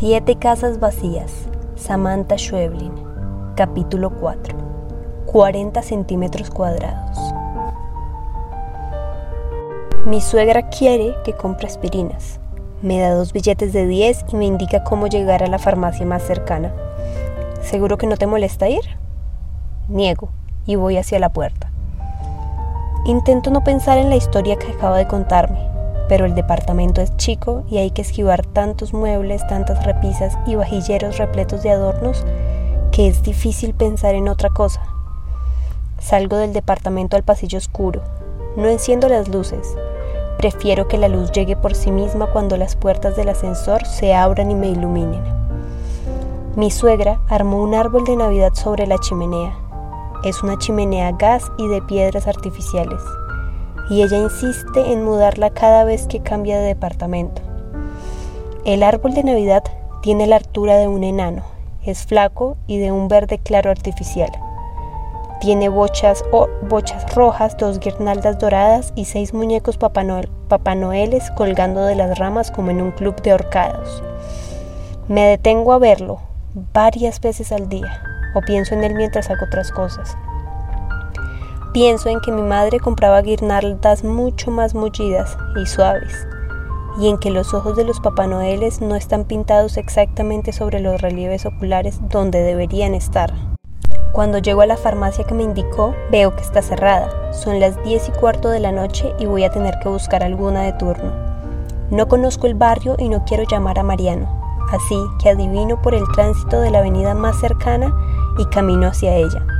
Siete casas vacías. Samantha Schweblin. Capítulo 4. 40 centímetros cuadrados. Mi suegra quiere que compre aspirinas. Me da dos billetes de 10 y me indica cómo llegar a la farmacia más cercana. ¿Seguro que no te molesta ir? Niego y voy hacia la puerta. Intento no pensar en la historia que acaba de contarme pero el departamento es chico y hay que esquivar tantos muebles, tantas repisas y vajilleros repletos de adornos que es difícil pensar en otra cosa. Salgo del departamento al pasillo oscuro. No enciendo las luces. Prefiero que la luz llegue por sí misma cuando las puertas del ascensor se abran y me iluminen. Mi suegra armó un árbol de Navidad sobre la chimenea. Es una chimenea gas y de piedras artificiales y ella insiste en mudarla cada vez que cambia de departamento. El árbol de Navidad tiene la altura de un enano, es flaco y de un verde claro artificial. Tiene bochas, o bochas rojas, dos guirnaldas doradas y seis muñecos Papá, Noeles colgando de las ramas como en un club de horcados. Me detengo a verlo varias veces al día o pienso en él mientras hago otras cosas. Pienso en que mi madre compraba guirnaldas mucho más mullidas y suaves, y en que los ojos de los Papá Noeles no están pintados exactamente sobre los relieves oculares donde deberían estar. Cuando llego a la farmacia que me indicó, veo que está cerrada. Son las diez y cuarto de la noche y voy a tener que buscar alguna de turno. No conozco el barrio y no quiero llamar a Mariano, así que adivino por el tránsito de la avenida más cercana y camino hacia ella.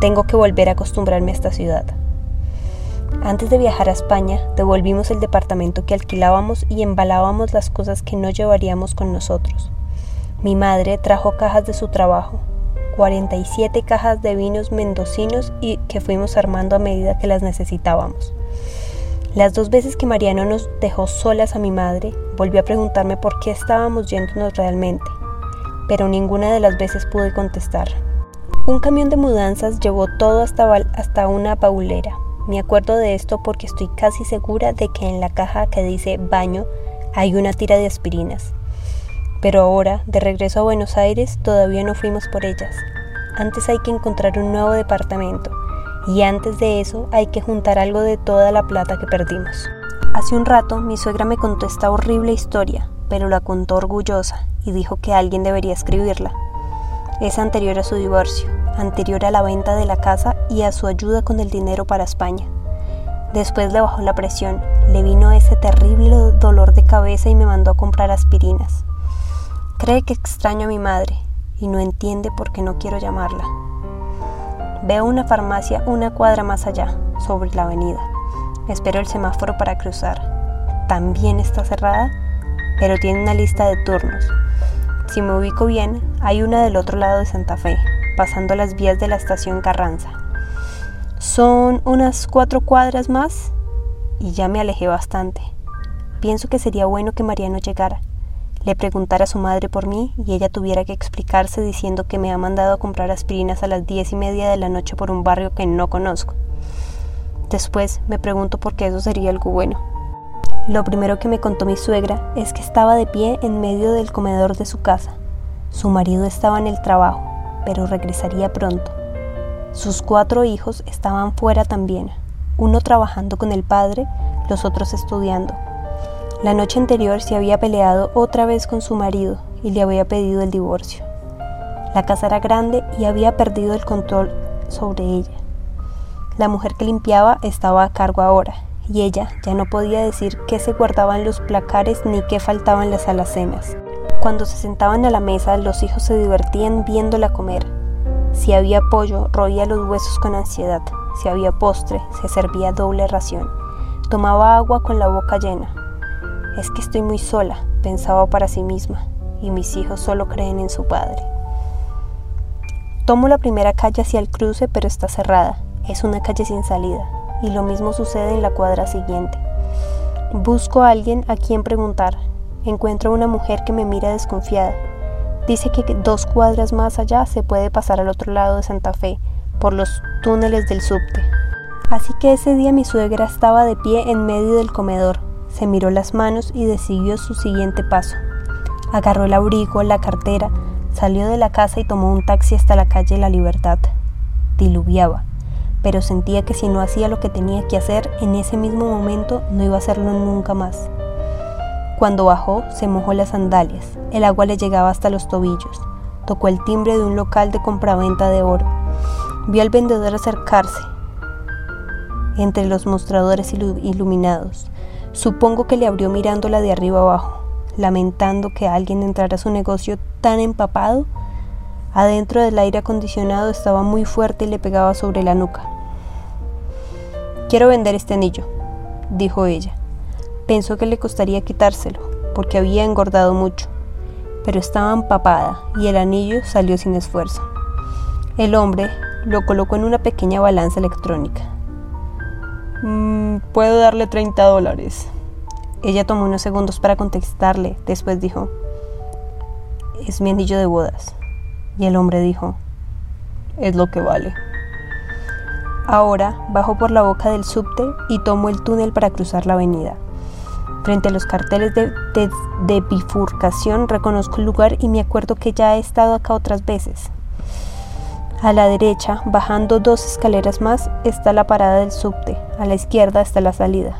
Tengo que volver a acostumbrarme a esta ciudad. Antes de viajar a España, devolvimos el departamento que alquilábamos y embalábamos las cosas que no llevaríamos con nosotros. Mi madre trajo cajas de su trabajo, 47 cajas de vinos mendocinos y que fuimos armando a medida que las necesitábamos. Las dos veces que Mariano nos dejó solas a mi madre, volvió a preguntarme por qué estábamos yéndonos realmente, pero ninguna de las veces pude contestar. Un camión de mudanzas llevó todo hasta, una paulera. Me acuerdo de esto porque estoy casi segura de que en la caja que dice baño hay una tira de aspirinas. Pero ahora, de regreso a Buenos Aires, todavía no fuimos por ellas. Antes hay que encontrar un nuevo departamento y antes de eso hay que juntar algo de toda la plata que perdimos. Hace un rato mi suegra me contó esta horrible historia, pero la contó orgullosa y dijo que alguien debería escribirla. Es anterior a su divorcio, anterior a la venta de la casa y a su ayuda con el dinero para España. Después le bajó la presión, le vino ese terrible dolor de cabeza y me mandó a comprar aspirinas. Cree que extraño a mi madre y no entiende por qué no quiero llamarla. Veo una farmacia una cuadra más allá, sobre la avenida. Espero el semáforo para cruzar. También está cerrada, pero tiene una lista de turnos. Si me ubico bien, hay una del otro lado de Santa Fe, pasando las vías de la estación Carranza. Son unas cuatro cuadras más y ya me alejé bastante. Pienso que sería bueno que Mariano llegara, le preguntara a su madre por mí y ella tuviera que explicarse diciendo que me ha mandado a comprar aspirinas a las diez y media de la noche por un barrio que no conozco. Después me pregunto por qué eso sería algo bueno. Lo primero que me contó mi suegra es que estaba de pie en medio del comedor de su casa. Su marido estaba en el trabajo, pero regresaría pronto. Sus cuatro hijos estaban fuera también, uno trabajando con el padre, los otros estudiando. La noche anterior se había peleado otra vez con su marido y le había pedido el divorcio. La casa era grande y había perdido el control sobre ella. La mujer que limpiaba estaba a cargo ahora y ella ya no podía decir qué se guardaban los placares ni qué faltaban las alacenas. Cuando se sentaban a la mesa, los hijos se divertían viéndola comer. Si había pollo, roía los huesos con ansiedad. Si había postre, se servía doble ración. Tomaba agua con la boca llena. Es que estoy muy sola, pensaba para sí misma, y mis hijos solo creen en su padre. Tomo la primera calle hacia el cruce, pero está cerrada. Es una calle sin salida y lo mismo sucede en la cuadra siguiente. Busco a alguien a quien preguntar. Encuentro a una mujer que me mira desconfiada. Dice que dos cuadras más allá se puede pasar al otro lado de Santa Fe, por los túneles del subte. Así que ese día mi suegra estaba de pie en medio del comedor, se miró las manos y decidió su siguiente paso. Agarró el abrigo, la cartera, salió de la casa y tomó un taxi hasta la calle La Libertad. Diluviaba, pero sentía que si no hacía lo que tenía que hacer en ese mismo momento no iba a hacerlo nunca más. Cuando bajó, se mojó las sandalias. El agua le llegaba hasta los tobillos. Tocó el timbre de un local de compraventa de oro. Vio al vendedor acercarse entre los mostradores iluminados. Supongo que le abrió mirándola de arriba abajo, lamentando que alguien entrara a su negocio tan empapado. Adentro del aire acondicionado estaba muy fuerte y le pegaba sobre la nuca. Quiero vender este anillo, dijo ella. Pensó que le costaría quitárselo, porque había engordado mucho, pero estaba empapada y el anillo salió sin esfuerzo. El hombre lo colocó en una pequeña balanza electrónica. Mm, puedo darle 30 dólares. Ella tomó unos segundos para contestarle, después dijo, es mi anillo de bodas. Y el hombre dijo, es lo que vale. Ahora bajo por la boca del subte y tomo el túnel para cruzar la avenida. Frente a los carteles de, bifurcación reconozco el lugar y me acuerdo que ya he estado acá otras veces. A la derecha, bajando dos escaleras más, está la parada del subte. A la izquierda está la salida.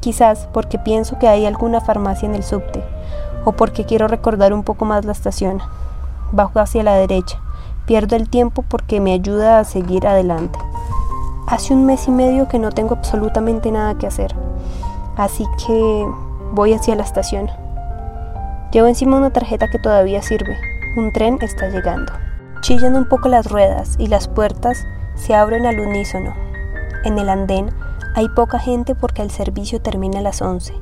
Quizás porque pienso que hay alguna farmacia en el subte, o porque quiero recordar un poco más la estación. Bajo hacia la derecha. Pierdo el tiempo porque me ayuda a seguir adelante. Hace un mes y medio que no tengo absolutamente nada que hacer. Así que Voy hacia la estación. Llevo encima una tarjeta que todavía sirve. Un tren está llegando. Chillan un poco las ruedas y las puertas se abren al unísono. En el andén hay poca gente porque el servicio termina a las 11.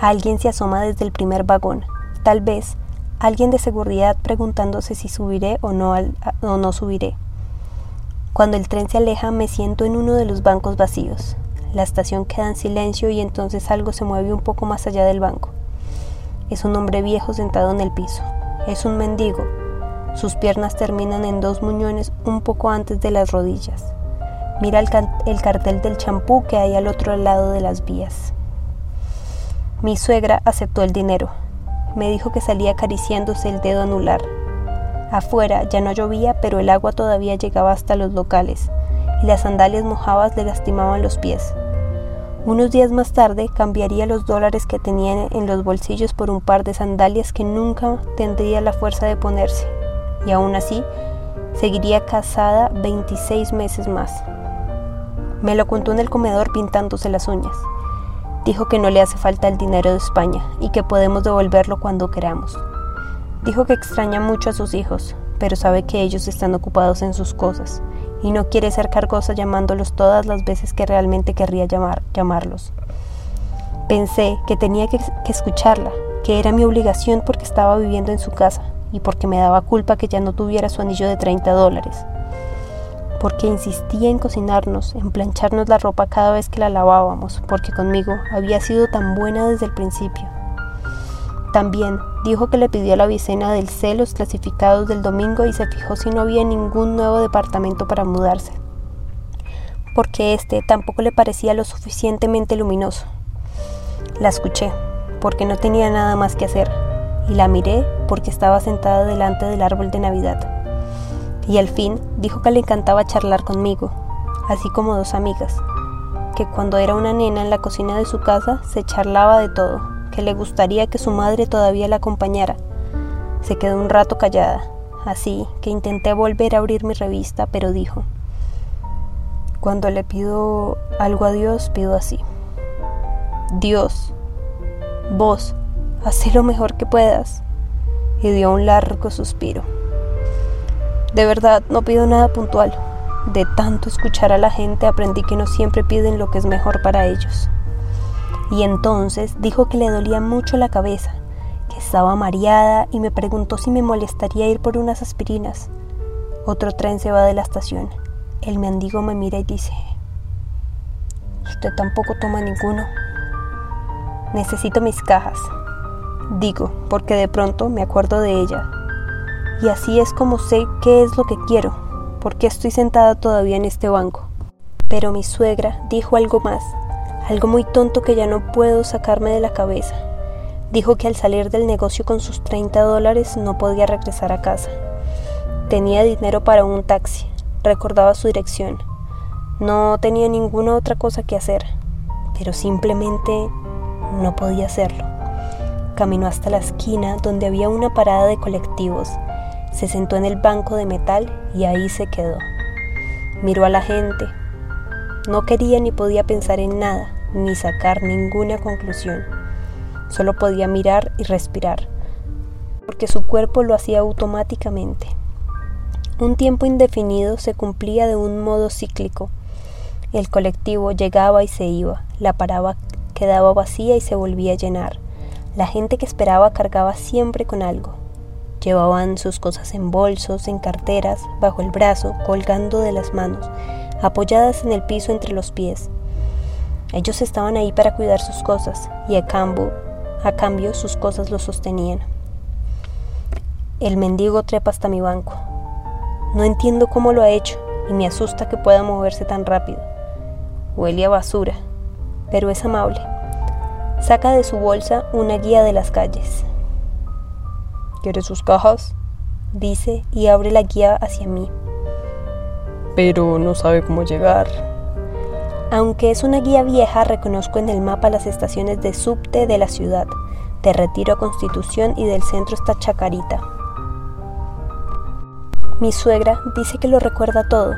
Alguien se asoma desde el primer vagón. Tal vez alguien de seguridad preguntándose si subiré o no, o no subiré. Cuando el tren se aleja me siento en uno de los bancos vacíos. La estación queda en silencio y entonces algo se mueve un poco más allá del banco. Es un hombre viejo sentado en el piso. Es un mendigo. Sus piernas terminan en dos muñones un poco antes de las rodillas. Mira el, el cartel del champú que hay al otro lado de las vías. Mi suegra aceptó el dinero. Me dijo que salía acariciándose el dedo anular. Afuera ya no llovía, pero el agua todavía llegaba hasta los locales y las sandalias mojadas le lastimaban los pies. Unos días más tarde cambiaría los dólares que tenía en los bolsillos por un par de sandalias que nunca tendría la fuerza de ponerse, y aún así seguiría casada 26 meses más. Me lo contó en el comedor pintándose las uñas. Dijo que no le hace falta el dinero de España y que podemos devolverlo cuando queramos. Dijo que extraña mucho a sus hijos, pero sabe que ellos están ocupados en sus cosas y no quiere ser cargosa llamándolos todas las veces que realmente querría llamar, llamarlos. Pensé que tenía que, que escucharla, que era mi obligación porque estaba viviendo en su casa y porque me daba culpa que ya no tuviera su anillo de 30 dólares. Porque insistía en cocinarnos, en plancharnos la ropa cada vez que la lavábamos, porque conmigo había sido tan buena desde el principio. También dijo que le pidió la vicena del C los clasificados del domingo y se fijó si no había ningún nuevo departamento para mudarse, porque este tampoco le parecía lo suficientemente luminoso. La escuché, porque no tenía nada más que hacer, y la miré porque estaba sentada delante del árbol de Navidad. Y al fin dijo que le encantaba charlar conmigo, así como dos amigas, que cuando era una nena en la cocina de su casa se charlaba de todo que le gustaría que su madre todavía la acompañara. Se quedó un rato callada, así que intenté volver a abrir mi revista, pero dijo, cuando le pido algo a Dios, pido así. Dios, vos, haz lo mejor que puedas. Y dio un largo suspiro. De verdad, no pido nada puntual. De tanto escuchar a la gente aprendí que no siempre piden lo que es mejor para ellos y entonces dijo que le dolía mucho la cabeza, que estaba mareada y me preguntó si me molestaría ir por unas aspirinas. Otro tren se va de la estación. El mendigo me mira y dice, usted tampoco toma ninguno. Necesito mis cajas. Digo, porque de pronto me acuerdo de ella. Y así es como sé qué es lo que quiero, porque estoy sentada todavía en este banco. Pero mi suegra dijo algo más algo muy tonto que ya no puedo sacarme de la cabeza. Dijo que al salir del negocio con sus 30 dólares no podía regresar a casa. Tenía dinero para un taxi, recordaba su dirección. No tenía ninguna otra cosa que hacer, pero simplemente no podía hacerlo. Caminó hasta la esquina donde había una parada de colectivos, se sentó en el banco de metal y ahí se quedó. Miró a la gente. No quería ni podía pensar en nada, ni sacar ninguna conclusión. Solo podía mirar y respirar, porque su cuerpo lo hacía automáticamente. Un tiempo indefinido se cumplía de un modo cíclico. El colectivo llegaba y se iba, la paraba quedaba vacía y se volvía a llenar. La gente que esperaba cargaba siempre con algo. Llevaban sus cosas en bolsos, en carteras, bajo el brazo, colgando de las manos, apoyadas en el piso entre los pies. Ellos estaban ahí para cuidar sus cosas y a cambio, a cambio sus cosas lo sostenían. El mendigo trepa hasta mi banco. No entiendo cómo lo ha hecho y me asusta que pueda moverse tan rápido. Huele a basura, pero es amable. Saca de su bolsa una guía de las calles. ¿Quiere sus cajas? Dice y abre la guía hacia mí. Pero no sabe cómo llegar. Aunque es una guía vieja, reconozco en el mapa las estaciones de subte de la ciudad, de Retiro a Constitución y del centro está Chacarita. Mi suegra dice que lo recuerda todo,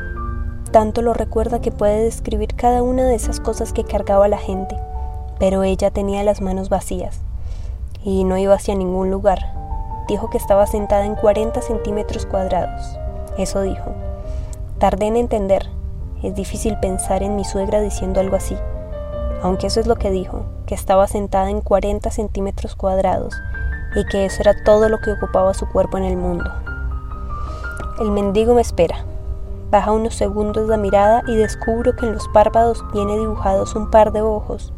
tanto lo recuerda que puede describir cada una de esas cosas que cargaba la gente, pero ella tenía las manos vacías y no iba hacia ningún lugar. Dijo que estaba sentada en 40 centímetros cuadrados. Eso dijo. Tardé en entender. Es difícil pensar en mi suegra diciendo algo así, aunque eso es lo que dijo, que estaba sentada en 40 centímetros cuadrados y que eso era todo lo que ocupaba su cuerpo en el mundo. El mendigo me espera. Baja unos segundos la mirada y descubro que en los párpados tiene dibujados un par de ojos,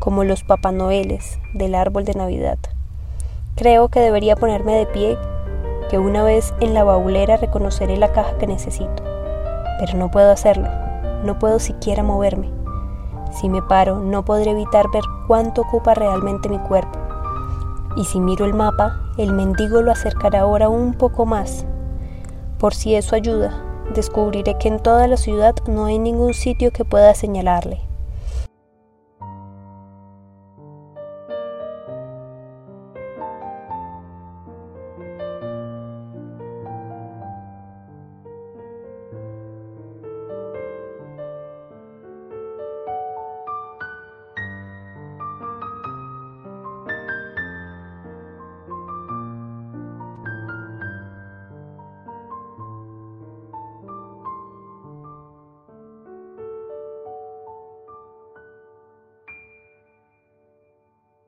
como los papanoeles del árbol de Navidad. Creo que debería ponerme de pie, que una vez en la baulera reconoceré la caja que necesito. Pero no puedo hacerlo, no puedo siquiera moverme. Si me paro, no podré evitar ver cuánto ocupa realmente mi cuerpo. Y si miro el mapa, el mendigo lo acercará ahora un poco más por si eso ayuda, descubriré que en toda la ciudad no hay ningún sitio que pueda señalarle.